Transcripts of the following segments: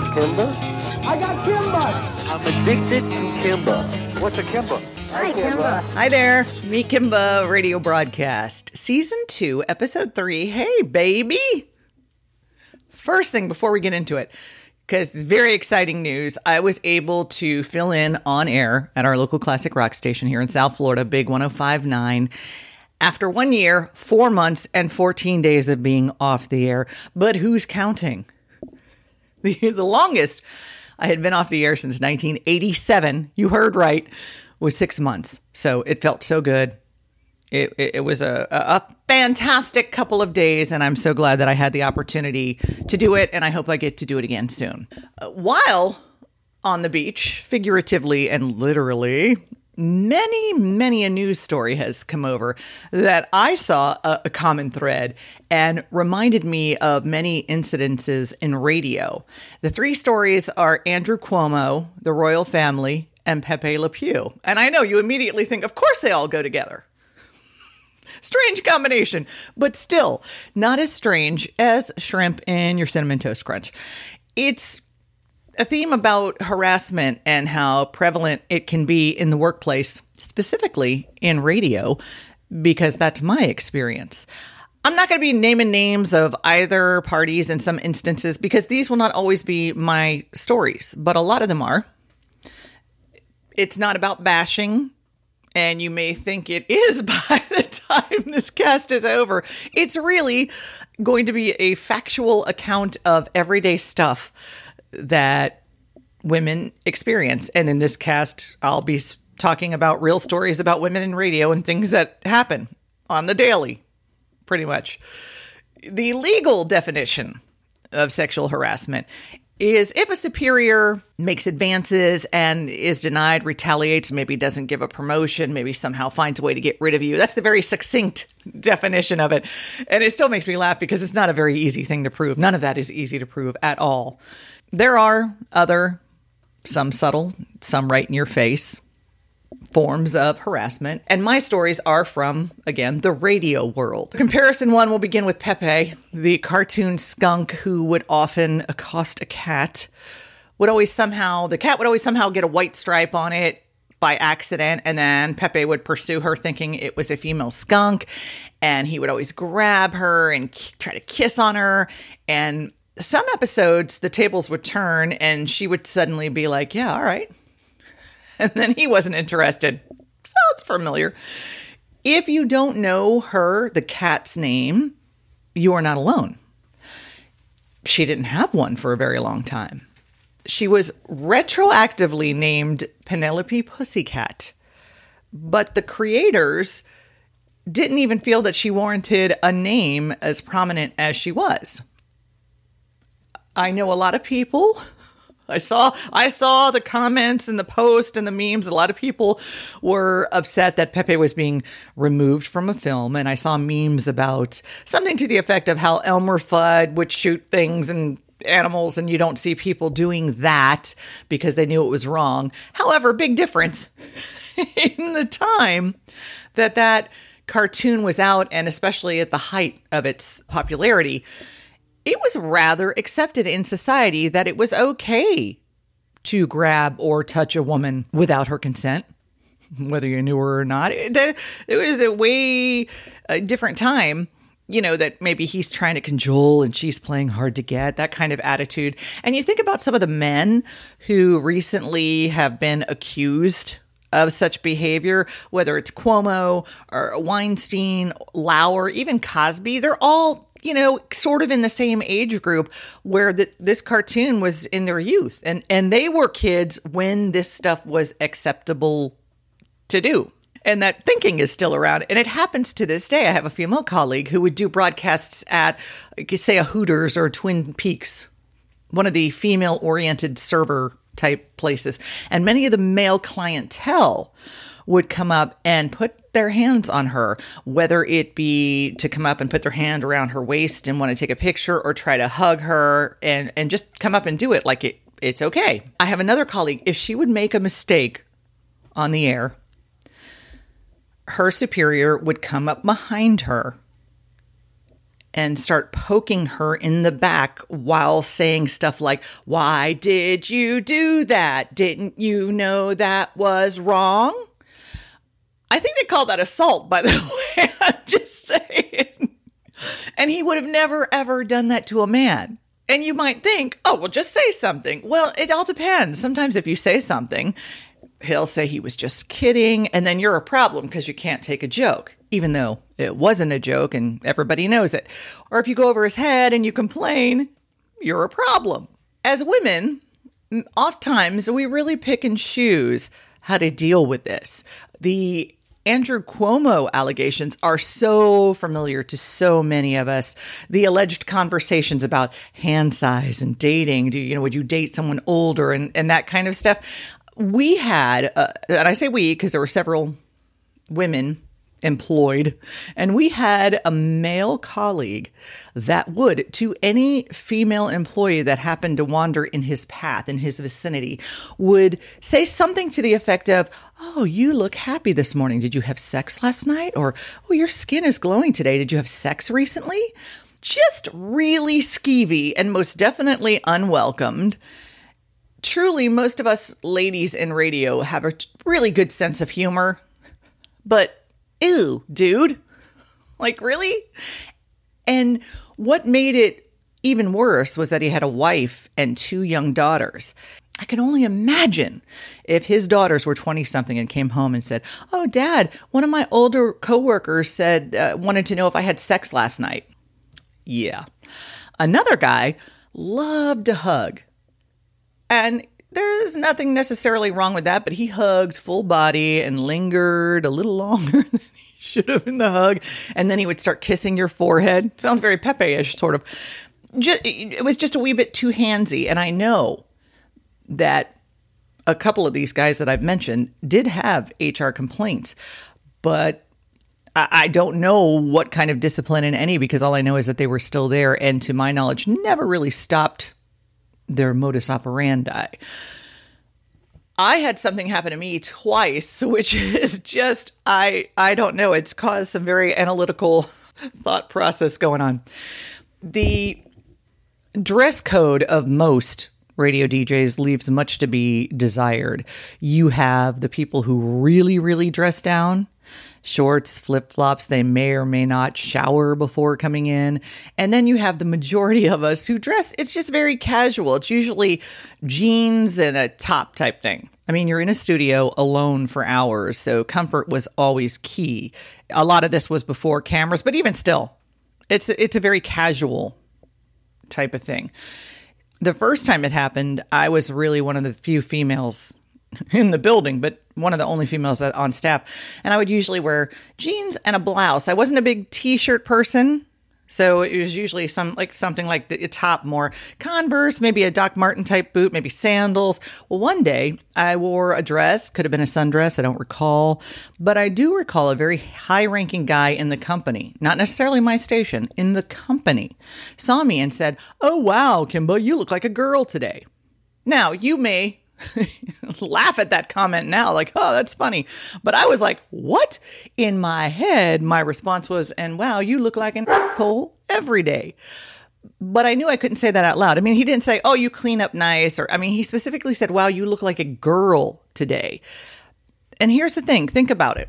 this Kimba? I got Kimba. I'm addicted to Kimba. What's a Kimba? Hi, Kimba. Hi there, Me Kimba radio broadcast, season two, episode three. Hey, baby. First thing before we get into it, because it's very exciting news, I was able to fill in on air at our local classic rock station here in South Florida, Big 1059. After one year, four months, and 14 days of being off the air. But who's counting? The, the longest I had been off the air since 1987. You heard right, was six months. So it felt so good. It, it, it was a, a fantastic couple of days, and I'm so glad that I had the opportunity to do it, and I hope I get to do it again soon. Uh, while on the beach, figuratively and literally, many, many a news story has come over that I saw a, a, common thread and reminded me of many incidences in radio. The three stories are Andrew Cuomo, the royal family, and Pepe Le Pew. And I know you immediately think, of course they all go together. strange combination, but still not as strange as shrimp in your cinnamon toast crunch. It's a theme about harassment and how prevalent it can be in the workplace, specifically in radio, because that's my experience. I'm not going to be naming names of either parties in some instances because these will not always be my stories, but a lot of them are. It's not about bashing, and you may think it is by the time this cast is over. It's really going to be a factual account of everyday stuff that women experience. And in this cast, I'll be talking about real stories about women in radio and things that happen on the daily, pretty much. The legal definition of sexual harassment is if a superior makes advances and is denied, retaliates, maybe doesn't give a promotion, maybe somehow finds a way to get rid of you. That's the very succinct definition of it. And it still makes me laugh because it's not a very easy thing to prove. None of that is easy to prove at all. There are other, some subtle, some right in your face forms of harassment. And my stories are from, again, the radio world. Comparison one will begin with Pepe, the cartoon skunk who would often accost a cat. Would always somehow, the cat would always somehow get a white stripe on it by accident. And then Pepe would pursue her thinking it was a female skunk. And he would always grab her and k- try to kiss on her. And some episodes, the tables would turn and she would suddenly be like, Yeah, all right. And then he wasn't interested. Sounds familiar. If you don't know her, the cat's name, you are not alone. She didn't have one for a very long time. She was retroactively named Penelope Pussycat, but the creators didn't even feel that she warranted a name as prominent as she was. I know a lot of people I saw I saw the comments and the post and the memes. A lot of people were upset that Pepe was being removed from a film, and I saw memes about something to the effect of how Elmer Fudd would shoot things and animals, and you don't see people doing that because they knew it was wrong. However, big difference in the time that that cartoon was out, and especially at the height of its popularity it was rather accepted in society that it was okay to grab or touch a woman without her consent, whether you knew her or not. It, it was a way a different time. You know, that maybe he's trying to cajole and she's playing hard to get, that kind of attitude. And you think about some of the men who recently have been accused of such behavior, whether it's Cuomo or Weinstein, Lauer, even Cosby, they're all you know, sort of in the same age group where the, this cartoon was in their youth, and and they were kids when this stuff was acceptable to do. And that thinking is still around. And it happens to this day. I have a female colleague who would do broadcasts at, say, a Hooters or Twin Peaks, one of the female oriented server type places. And many of the male clientele would come up and put their hands on her, whether it be to come up and put their hand around her waist and want to take a picture or try to hug her and, and just come up and do it like it, it's okay. I have another colleague, if she would make a mistake on the air, her superior would come up behind her and start poking her in the back while saying stuff like, Why did you do that? Didn't you know that was wrong? I think they call that assault, by the way. I'm just saying. And he would have never, ever done that to a man. And you might think, oh, well, just say something. Well, it all depends. Sometimes if you say something, he'll say he was just kidding. And then you're a problem because you can't take a joke, even though it wasn't a joke and everybody knows it. Or if you go over his head and you complain, you're a problem. As women, oftentimes we really pick and choose how to deal with this. The Andrew Cuomo allegations are so familiar to so many of us. The alleged conversations about hand size and dating, do you know, would you date someone older and, and that kind of stuff? We had, uh, and I say we because there were several women employed. And we had a male colleague that would, to any female employee that happened to wander in his path, in his vicinity, would say something to the effect of, Oh, you look happy this morning. Did you have sex last night? Or, Oh, your skin is glowing today. Did you have sex recently? Just really skeevy and most definitely unwelcomed. Truly, most of us ladies in radio have a really good sense of humor, but ew, dude. Like, really? And what made it even worse was that he had a wife and two young daughters. I can only imagine if his daughters were 20 something and came home and said, Oh, dad, one of my older coworkers said, uh, wanted to know if I had sex last night. Yeah. Another guy loved to hug. And there's nothing necessarily wrong with that, but he hugged full body and lingered a little longer than he should have in the hug. And then he would start kissing your forehead. Sounds very Pepe ish, sort of. Just, it was just a wee bit too handsy. And I know that a couple of these guys that I've mentioned did have HR complaints, but I don't know what kind of discipline in any because all I know is that they were still there and to my knowledge never really stopped their modus operandi. I had something happen to me twice, which is just I I don't know. It's caused some very analytical thought process going on. The dress code of most radio DJs leaves much to be desired. You have the people who really, really dress down shorts, flip flops. They may or may not shower before coming in. And then you have the majority of us who dress, it's just very casual. It's usually jeans and a top type thing. I mean, you're in a studio alone for hours, so comfort was always key. A lot of this was before cameras, but even still, it's it's a very casual type of thing. The first time it happened, I was really one of the few females in the building, but one of the only females on staff. And I would usually wear jeans and a blouse. I wasn't a big t-shirt person. So it was usually some like something like the top more Converse, maybe a Doc Martin type boot, maybe sandals. Well, one day I wore a dress, could have been a sundress, I don't recall, but I do recall a very high-ranking guy in the company, not necessarily my station, in the company, saw me and said, "Oh wow, Kimba, you look like a girl today." Now, you may laugh at that comment now, like, oh, that's funny. But I was like, what? In my head, my response was, and wow, you look like an asshole every day. But I knew I couldn't say that out loud. I mean, he didn't say, oh, you clean up nice. Or, I mean, he specifically said, wow, you look like a girl today. And here's the thing think about it.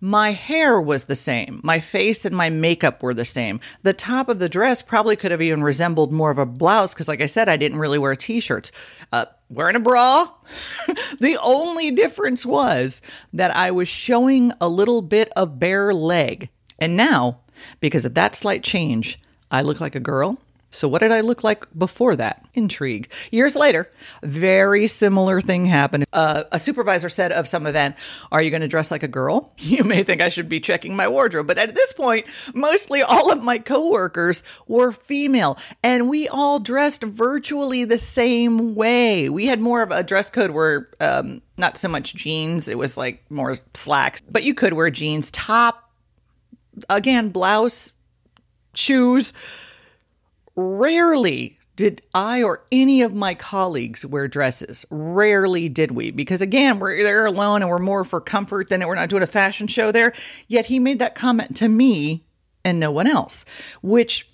My hair was the same. My face and my makeup were the same. The top of the dress probably could have even resembled more of a blouse because, like I said, I didn't really wear t shirts. Uh, wearing a bra. the only difference was that I was showing a little bit of bare leg. And now, because of that slight change, I look like a girl so, what did I look like before that? Intrigue. Years later, very similar thing happened. Uh, a supervisor said of some event, Are you going to dress like a girl? You may think I should be checking my wardrobe. But at this point, mostly all of my coworkers were female, and we all dressed virtually the same way. We had more of a dress code where, um, not so much jeans, it was like more slacks, but you could wear jeans, top, again, blouse, shoes Rarely did I or any of my colleagues wear dresses. Rarely did we, because again, we're there alone and we're more for comfort than we're not doing a fashion show there. Yet he made that comment to me and no one else, which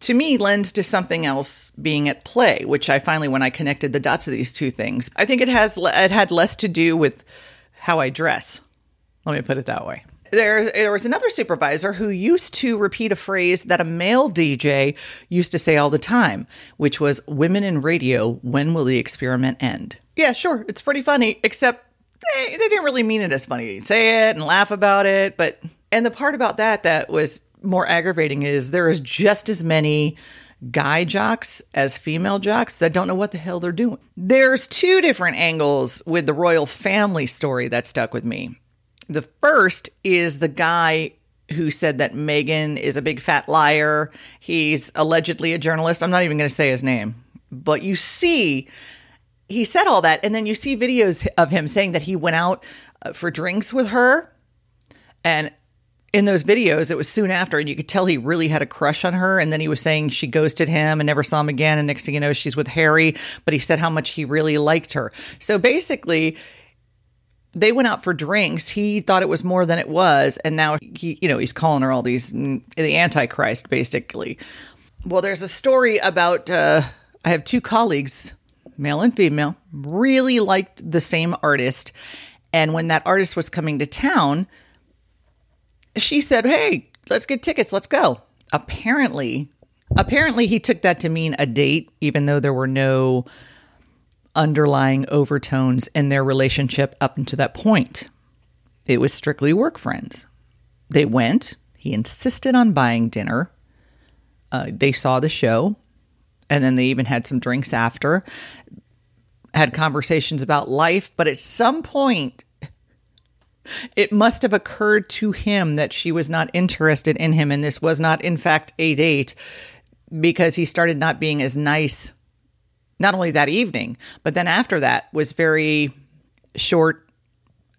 to me lends to something else being at play, which I finally, when I connected the dots of these two things, I think it has it had less to do with how I dress. Let me put it that way. There, there was another supervisor who used to repeat a phrase that a male DJ used to say all the time, which was "Women in radio, when will the experiment end?" Yeah, sure, it's pretty funny, except they, they didn't really mean it as funny. They'd say it and laugh about it, but and the part about that that was more aggravating is there is just as many guy jocks as female jocks that don't know what the hell they're doing. There's two different angles with the royal family story that stuck with me. The first is the guy who said that Meghan is a big fat liar. He's allegedly a journalist. I'm not even going to say his name. But you see, he said all that. And then you see videos of him saying that he went out uh, for drinks with her. And in those videos, it was soon after, and you could tell he really had a crush on her. And then he was saying she ghosted him and never saw him again. And next thing you know, she's with Harry. But he said how much he really liked her. So basically, they went out for drinks. He thought it was more than it was, and now he, you know, he's calling her all these mm, the Antichrist, basically. Well, there's a story about. Uh, I have two colleagues, male and female, really liked the same artist, and when that artist was coming to town, she said, "Hey, let's get tickets. Let's go." Apparently, apparently he took that to mean a date, even though there were no underlying overtones in their relationship up until that point. It was strictly work friends. They went, he insisted on buying dinner. Uh, they saw the show, and then they even had some drinks after, had conversations about life. But at some point, it must have occurred to him that she was not interested in him, and this was not, in fact, a date because he started not being as nice not only that evening, but then after that was very short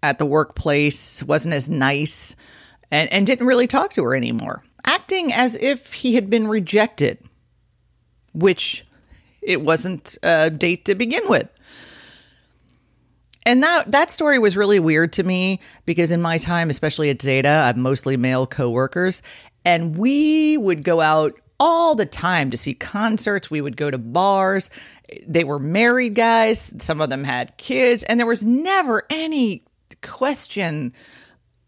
at the workplace, wasn't as nice, and, and didn't really talk to her anymore, acting as if he had been rejected, which it wasn't a date to begin with. And that that story was really weird to me because in my time, especially at Zeta, I have mostly male coworkers, and we would go out all the time to see concerts. We would go to bars. They were married guys. Some of them had kids, and there was never any question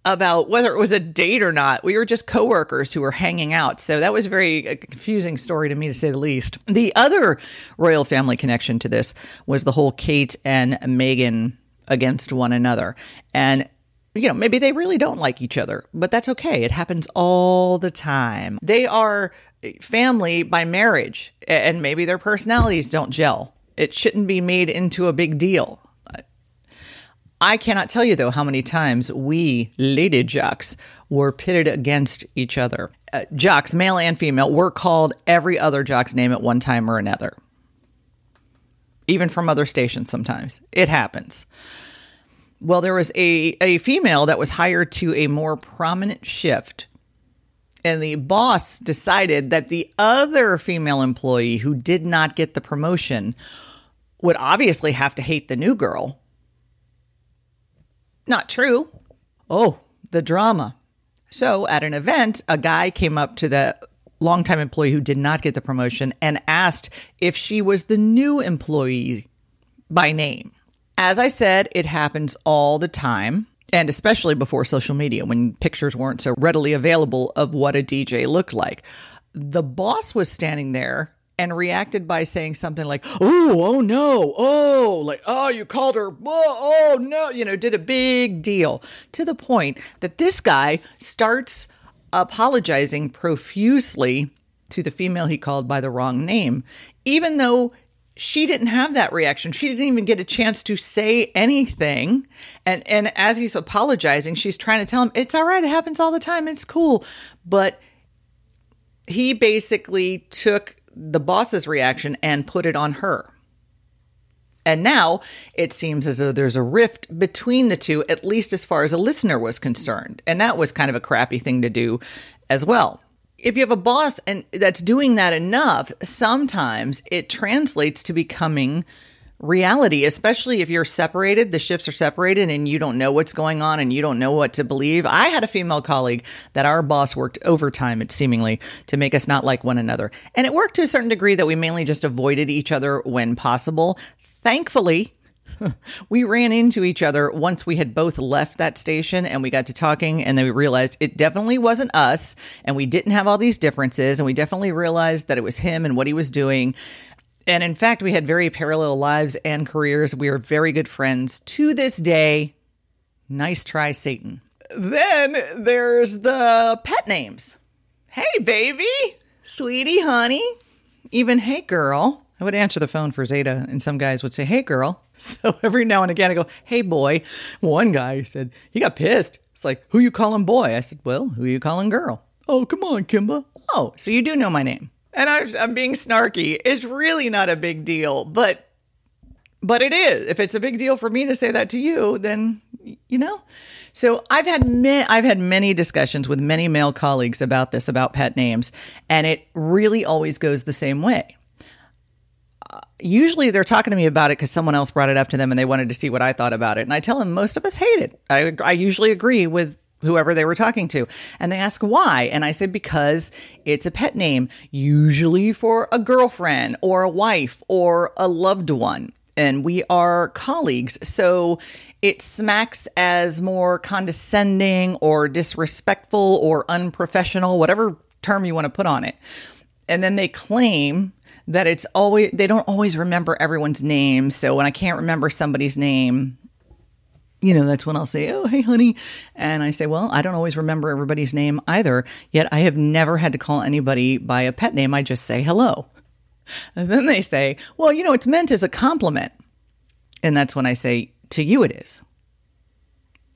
about whether it was a date or not. We were just coworkers who were hanging out. So that was very a confusing story to me to say the least. The other royal family connection to this was the whole Kate and Meghan against one another. And you know, maybe they really don't like each other, but that's okay. It happens all the time. They are family by marriage, and maybe their personalities don't gel. It shouldn't be made into a big deal. I cannot tell you, though, how many times we lady jocks were pitted against each other. Uh, jocks, male and female, were called every other jock's name at one time or another, even from other stations sometimes. It happens. Well, there was a, a female that was hired to a more prominent shift. And the boss decided that the other female employee who did not get the promotion would obviously have to hate the new girl. Not true. Oh, the drama. So at an event, a guy came up to the longtime employee who did not get the promotion and asked if she was the new employee by name. As I said, it happens all the time. And especially before social media, when pictures weren't so readily available of what a DJ looked like. The boss was standing there and reacted by saying something like, Oh, oh no, oh, like, oh, you called her, oh, oh no, you know, did a big deal to the point that this guy starts apologizing profusely to the female he called by the wrong name, even though she didn't have that reaction. She didn't even get a chance to say anything. And and as he's apologizing, she's trying to tell him it's all right. It happens all the time. It's cool. But he basically took the boss's reaction and put it on her. And now it seems as though there's a rift between the two, at least as far as a listener was concerned. And that was kind of a crappy thing to do as well if you have a boss and that's doing that enough, sometimes it translates to becoming reality, especially if you're separated, the shifts are separated and you don't know what's going on and you don't know what to believe. I had a female colleague that our boss worked overtime, it seemingly, to make us not like one another. And it worked to a certain degree that we mainly just avoided each other when possible. Thankfully, we ran into each other once we had both left that station and we got to talking and then we realized it definitely wasn't us and we didn't have all these differences and we definitely realized that it was him and what he was doing. And in fact we had very parallel lives and careers. We are very good friends to this day. Nice try satan. Then there's the pet names. Hey baby. Sweetie honey. Even hey girl I would answer the phone for Zeta, and some guys would say, Hey, girl. So every now and again, I go, Hey, boy. One guy said, He got pissed. It's like, Who you calling boy? I said, Well, who you calling girl? Oh, come on, Kimba. Oh, so you do know my name. And I'm, I'm being snarky. It's really not a big deal, but but it is. If it's a big deal for me to say that to you, then you know. So I've had ma- I've had many discussions with many male colleagues about this about pet names, and it really always goes the same way usually they're talking to me about it because someone else brought it up to them and they wanted to see what I thought about it. And I tell them most of us hate it. I, I usually agree with whoever they were talking to. And they ask why. And I say, because it's a pet name, usually for a girlfriend or a wife or a loved one. And we are colleagues. So it smacks as more condescending or disrespectful or unprofessional, whatever term you want to put on it. And then they claim that it's always they don't always remember everyone's name. So when I can't remember somebody's name, you know, that's when I'll say, "Oh, hey, honey," and I say, "Well, I don't always remember everybody's name either. Yet I have never had to call anybody by a pet name. I just say hello." And then they say, "Well, you know, it's meant as a compliment," and that's when I say, "To you, it is."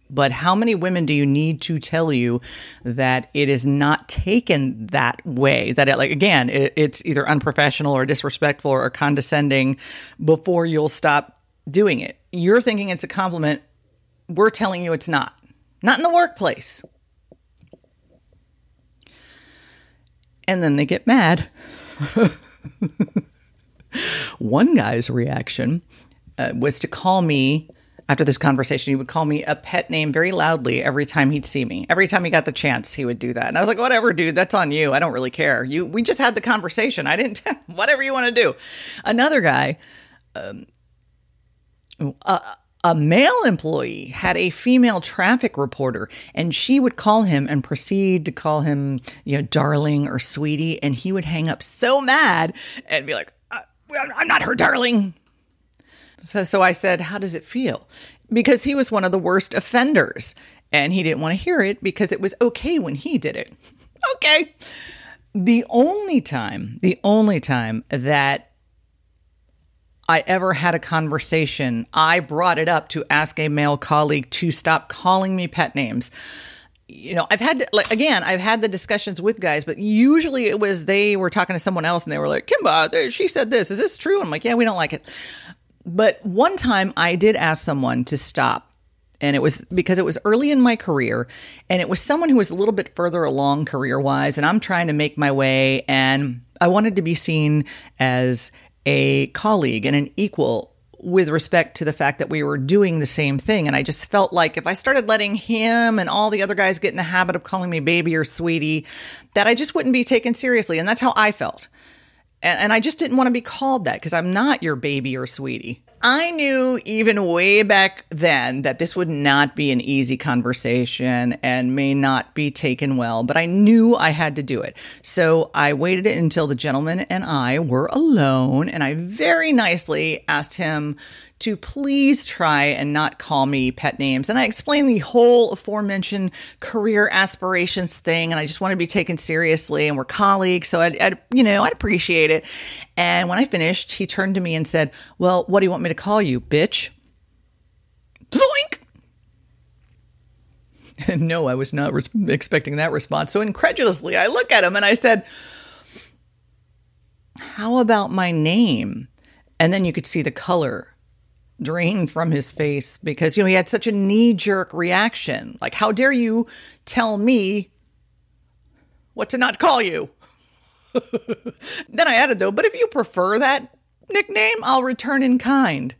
But how many women do you need to tell you that it is not taken that way? That it, like again, it, it's either unprofessional or disrespectful or condescending before you'll stop doing it. You're thinking it's a compliment. We're telling you it's not. Not in the workplace. And then they get mad. One guy's reaction uh, was to call me after this conversation, he would call me a pet name very loudly every time he'd see me. Every time he got the chance, he would do that. And I was like, whatever, dude, that's on you. I don't really care. You, we just had the conversation. I didn't, whatever you want to do. Another guy, um, a, a male employee had a female traffic reporter and she would call him and proceed to call him, you know, darling or sweetie. And he would hang up so mad and be like, I'm not her darling. So, so I said, How does it feel? Because he was one of the worst offenders and he didn't want to hear it because it was okay when he did it. okay. The only time, the only time that I ever had a conversation, I brought it up to ask a male colleague to stop calling me pet names. You know, I've had, to, like, again, I've had the discussions with guys, but usually it was they were talking to someone else and they were like, Kimba, she said this. Is this true? I'm like, yeah, we don't like it. But one time I did ask someone to stop. And it was because it was early in my career and it was someone who was a little bit further along career wise. And I'm trying to make my way. And I wanted to be seen as a colleague and an equal with respect to the fact that we were doing the same thing. And I just felt like if I started letting him and all the other guys get in the habit of calling me baby or sweetie, that I just wouldn't be taken seriously. And that's how I felt. And, and I just didn't want to be called that because I'm not your baby or sweetie. I knew even way back then that this would not be an easy conversation and may not be taken well, but I knew I had to do it. So I waited until the gentleman and I were alone, and I very nicely asked him to please try and not call me pet names. And I explained the whole aforementioned career aspirations thing, and I just want to be taken seriously, and we're colleagues, so I'd, I'd, you know, I'd appreciate it. And when I finished, he turned to me and said, "Well, what do you want me to call you, bitch?" Zoink. And no, I was not expecting that response. So incredulously, I look at him and I said, How about my name? And then you could see the color drain from his face because you know he had such a knee jerk reaction. Like, how dare you tell me what to not call you? then I added though, but if you prefer that, nickname, I'll return in kind.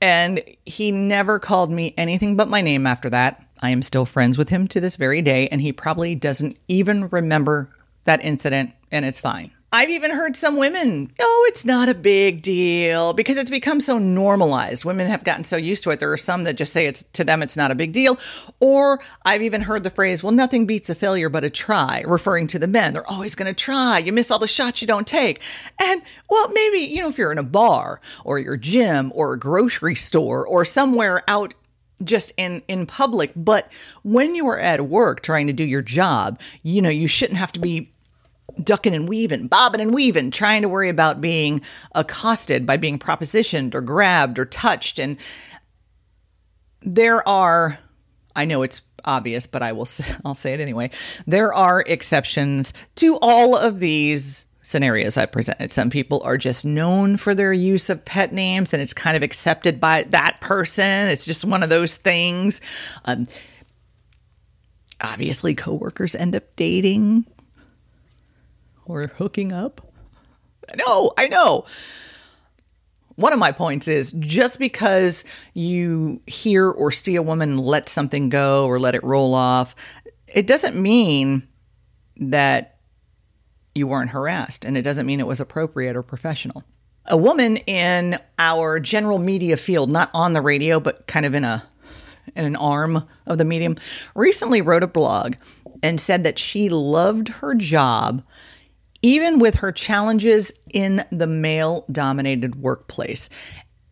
And he never called me anything but my name after that. I am still friends with him to this very day, and he probably doesn't even remember that incident, and it's fine. I've even heard some women, oh, it's not a big deal because it's become so normalized. Women have gotten so used to it. There are some that just say it's to them, it's not a big deal. Or I've even heard the phrase, well, nothing beats a failure but a try, referring to the men. They're always going to try. You miss all the shots you don't take. And well, maybe, you know, if you're in a bar or your gym or a grocery store or somewhere out just in in public but when you are at work trying to do your job you know you shouldn't have to be ducking and weaving, bobbing and weaving, trying to worry about being accosted by being propositioned or grabbed or touched. And there are, I know it's obvious, but I will I'll say it anyway. There are exceptions to all of these scenarios I presented. Some people are just known for their use of pet names and it's kind of accepted by that person. It's just one of those things. Um, obviously, coworkers end up dating or hooking up. No, I know. One of my points is just because you hear or see a woman let something go or let it roll off, it doesn't mean that you weren't harassed and it doesn't mean it was appropriate or professional. A woman in our general media field, not on the radio, but kind of in a in an arm of the medium, recently wrote a blog and said that she loved her job even with her challenges in the male dominated workplace.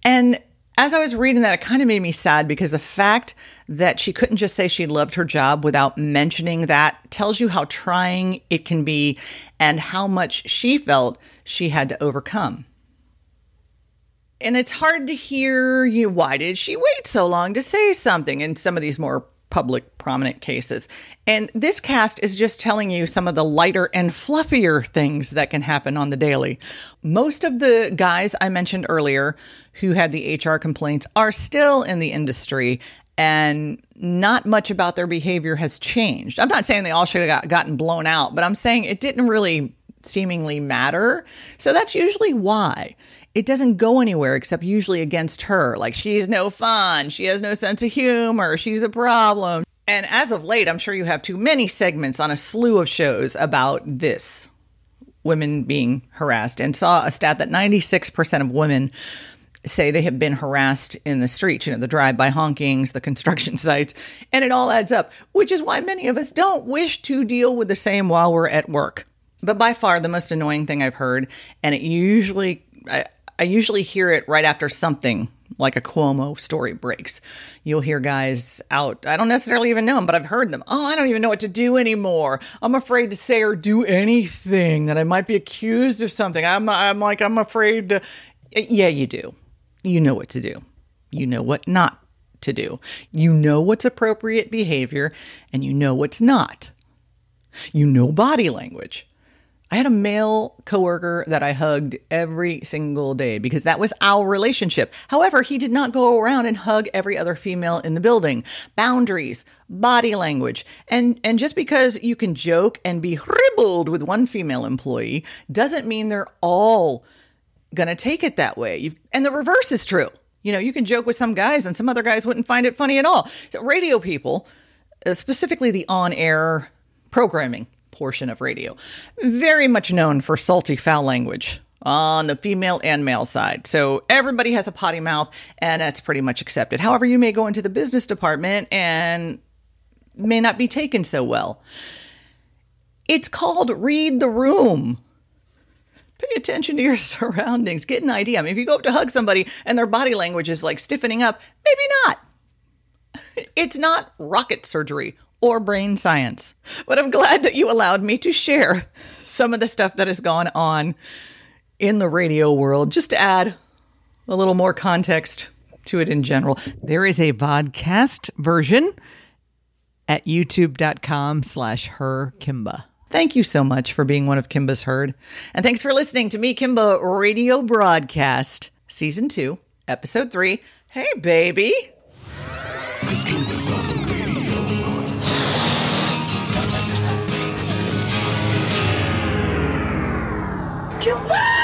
And as I was reading that, it kind of made me sad because the fact that she couldn't just say she loved her job without mentioning that tells you how trying it can be and how much she felt she had to overcome. And it's hard to hear you. Why did she wait so long to say something in some of these more public prominent cases. And this cast is just telling you some of the lighter and fluffier things that can happen on the daily. Most of the guys I mentioned earlier who had the HR complaints are still in the industry and not much about their behavior has changed. I'm not saying they all should have got, gotten blown out, but I'm saying it didn't really seemingly matter. So that's usually why it doesn't go anywhere except usually against her. Like she's no fun, she has no sense of humor, she's a problem. And as of late, I'm sure you have too many segments on a slew of shows about this women being harassed and saw a stat that 96% of women say they have been harassed in the streets, you know, the drive by honkings, the construction sites, and it all adds up, which is why many of us don't wish to deal with the same while we're at work. But by far the most annoying thing I've heard, and it usually, I, I usually hear it right after something like a Cuomo story breaks. You'll hear guys out. I don't necessarily even know them, but I've heard them. Oh, I don't even know what to do anymore. I'm afraid to say or do anything that I might be accused of something. I'm, I'm like, I'm afraid to. Yeah, you do. You know what to do. You know what not to do. You know what's appropriate behavior and you know what's not. You know body language. I had a male coworker that I hugged every single day because that was our relationship. However, he did not go around and hug every other female in the building. Boundaries, body language, and and just because you can joke and be ribbled with one female employee doesn't mean they're all gonna take it that way. You've, and the reverse is true. You know, you can joke with some guys, and some other guys wouldn't find it funny at all. So radio people, uh, specifically the on-air programming portion of radio. Very much known for salty foul language on the female and male side. So everybody has a potty mouth and that's pretty much accepted. However, you may go into the business department and may not be taken so well. It's called read the room. Pay attention to your surroundings. Get an idea. I mean, if you go up to hug somebody and their body language is like stiffening up, maybe not. It's not rocket surgery or brain science. But I'm glad that you allowed me to share some of the stuff that has gone on in the radio world, just to add a little more context to it in general. There is a podcast version at youtube.com slash her Kimba. Thank you so much for being one of Kimba's herd. And thanks for listening to me, Kimba Radio Broadcast, Season 2, Episode 3. Hey, baby. kill me.